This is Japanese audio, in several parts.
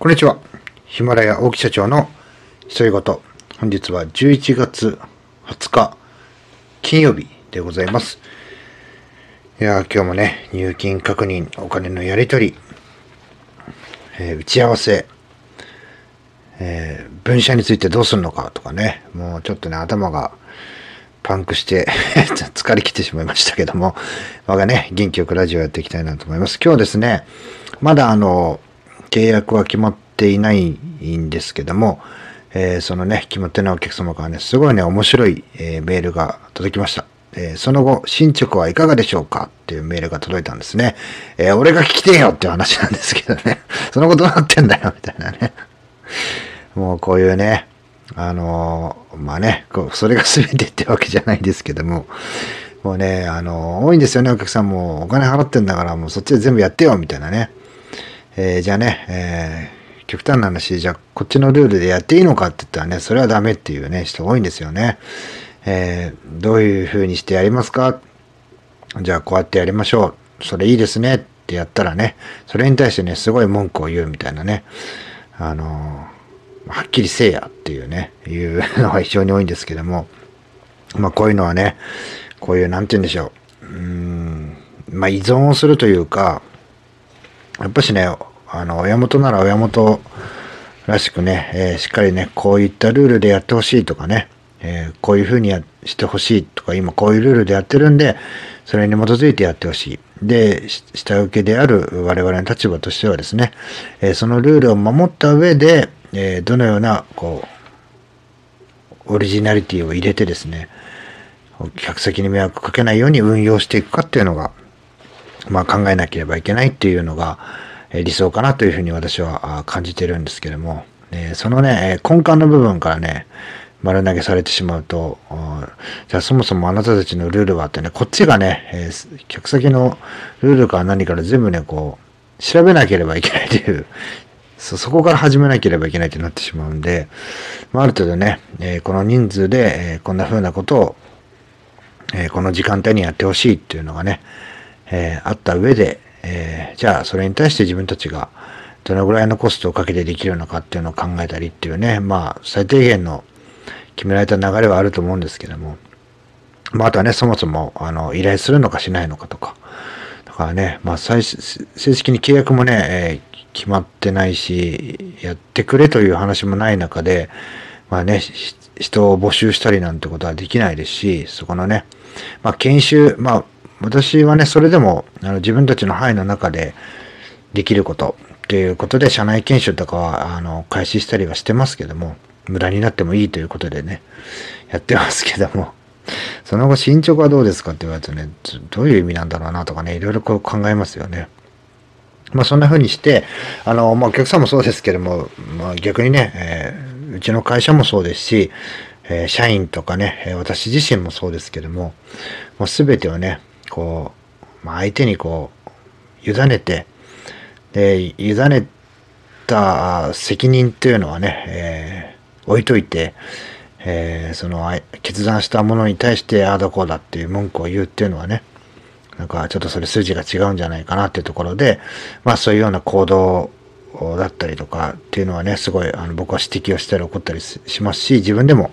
こんにちは。ヒマラヤ大木社長の独り言。本日は11月20日金曜日でございます。いや今日もね、入金確認、お金のやり取り、えー、打ち合わせ、えー、分社についてどうするのかとかね、もうちょっとね、頭がパンクして 疲れ切ってしまいましたけども、我がね、元気よくラジオやっていきたいなと思います。今日ですね、まだあの、契約は決まっていないんですけども、えー、そのね、決まってないお客様からね、すごいね、面白い、えー、メールが届きました。えー、その後、進捗はいかがでしょうか？っていうメールが届いたんですね。え俺が聞きてえよっていう話なんですけどね。そのことなってんだよ、みたいなね。もうこういうね、あのまあね、こうそれが全てってわけじゃないんですけども、もうね、あの多いんですよね、お客さんも。お金払ってんだから、もうそっちで全部やってよ、みたいなね。えー、じゃあね、えー、極端な話、じゃあこっちのルールでやっていいのかって言ったらね、それはダメっていうね、人多いんですよね。えー、どういう風にしてやりますか？じゃあこうやってやりましょう。それいいですねってやったらね、それに対してね、すごい文句を言うみたいなね、あのはっきりせえやっていうね、いうのが非常に多いんですけども、まあこういうのはね、こういう、なんて言うんでしょう。うん、まあ依存をするというか、やっぱしね、あの、親元なら親元らしくね、えー、しっかりね、こういったルールでやってほしいとかね、えー、こういうふうにやしてほしいとか、今こういうルールでやってるんで、それに基づいてやってほしい。で、下請けである我々の立場としてはですね、えー、そのルールを守った上で、えどのような、こう、オリジナリティを入れてですね、客先に迷惑かけないように運用していくかっていうのが、まあ、考えなければいけないっていうのが、理想かなというふうに私は感じてるんですけども、えそのね、根幹の部分からね、丸投げされてしまうと、じゃあそもそもあなたたちのルールはってね、こっちがね、えー、客先のルールか何から全部ね、こう、調べなければいけないという、そ、そこから始めなければいけないってなってしまうんで、まあ、ある程度ね、えー、この人数で、えー、こんな風なことを、えこの時間帯にやってほしいっていうのがね、え、あった上で、えー、じゃあそれに対して自分たちがどのぐらいのコストをかけてできるのかっていうのを考えたりっていうね、まあ最低限の決められた流れはあると思うんですけども、まああとはね、そもそもあの依頼するのかしないのかとか、だからね、まあ正式に契約もね、えー、決まってないし、やってくれという話もない中で、まあね、人を募集したりなんてことはできないですし、そこのね、まあ研修、まあ私はね、それでもあの自分たちの範囲の中でできることっていうことで、社内研修とかはあの開始したりはしてますけども、無駄になってもいいということでね、やってますけども、その後進捗はどうですかって言われるとね、どういう意味なんだろうなとかね、いろいろこう考えますよね。まあそんな風にして、あの、まあお客さんもそうですけども、まあ逆にね、えー、うちの会社もそうですし、えー、社員とかね、私自身もそうですけども、もう全てをね、こう、まあ、相手にこう、委ねて、で、委ねた責任っていうのはね、えー、置いといて、えー、その決断したものに対してああだこだっていう文句を言うっていうのはね、なんかちょっとそれ筋が違うんじゃないかなっていうところで、まあそういうような行動だったりとかっていうのはね、すごいあの僕は指摘をしたり怒ったりしますし、自分でも、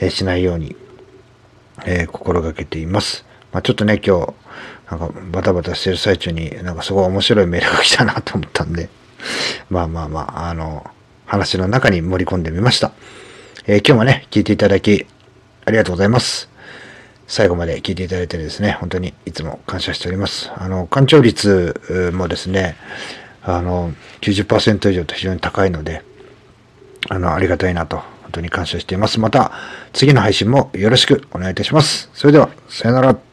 えー、しないように、えー、心がけています。まあ、ちょっとね、今日、なんかバタバタしてる最中になんかすごい面白いメールが来たなと思ったんで、まあまあまあ、あの、話の中に盛り込んでみました。えー、今日もね、聞いていただき、ありがとうございます。最後まで聞いていただいてですね、本当にいつも感謝しております。あの、干潮率もですね、あの、90%以上と非常に高いので、あの、ありがたいなと、本当に感謝しています。また、次の配信もよろしくお願いいたします。それでは、さよなら。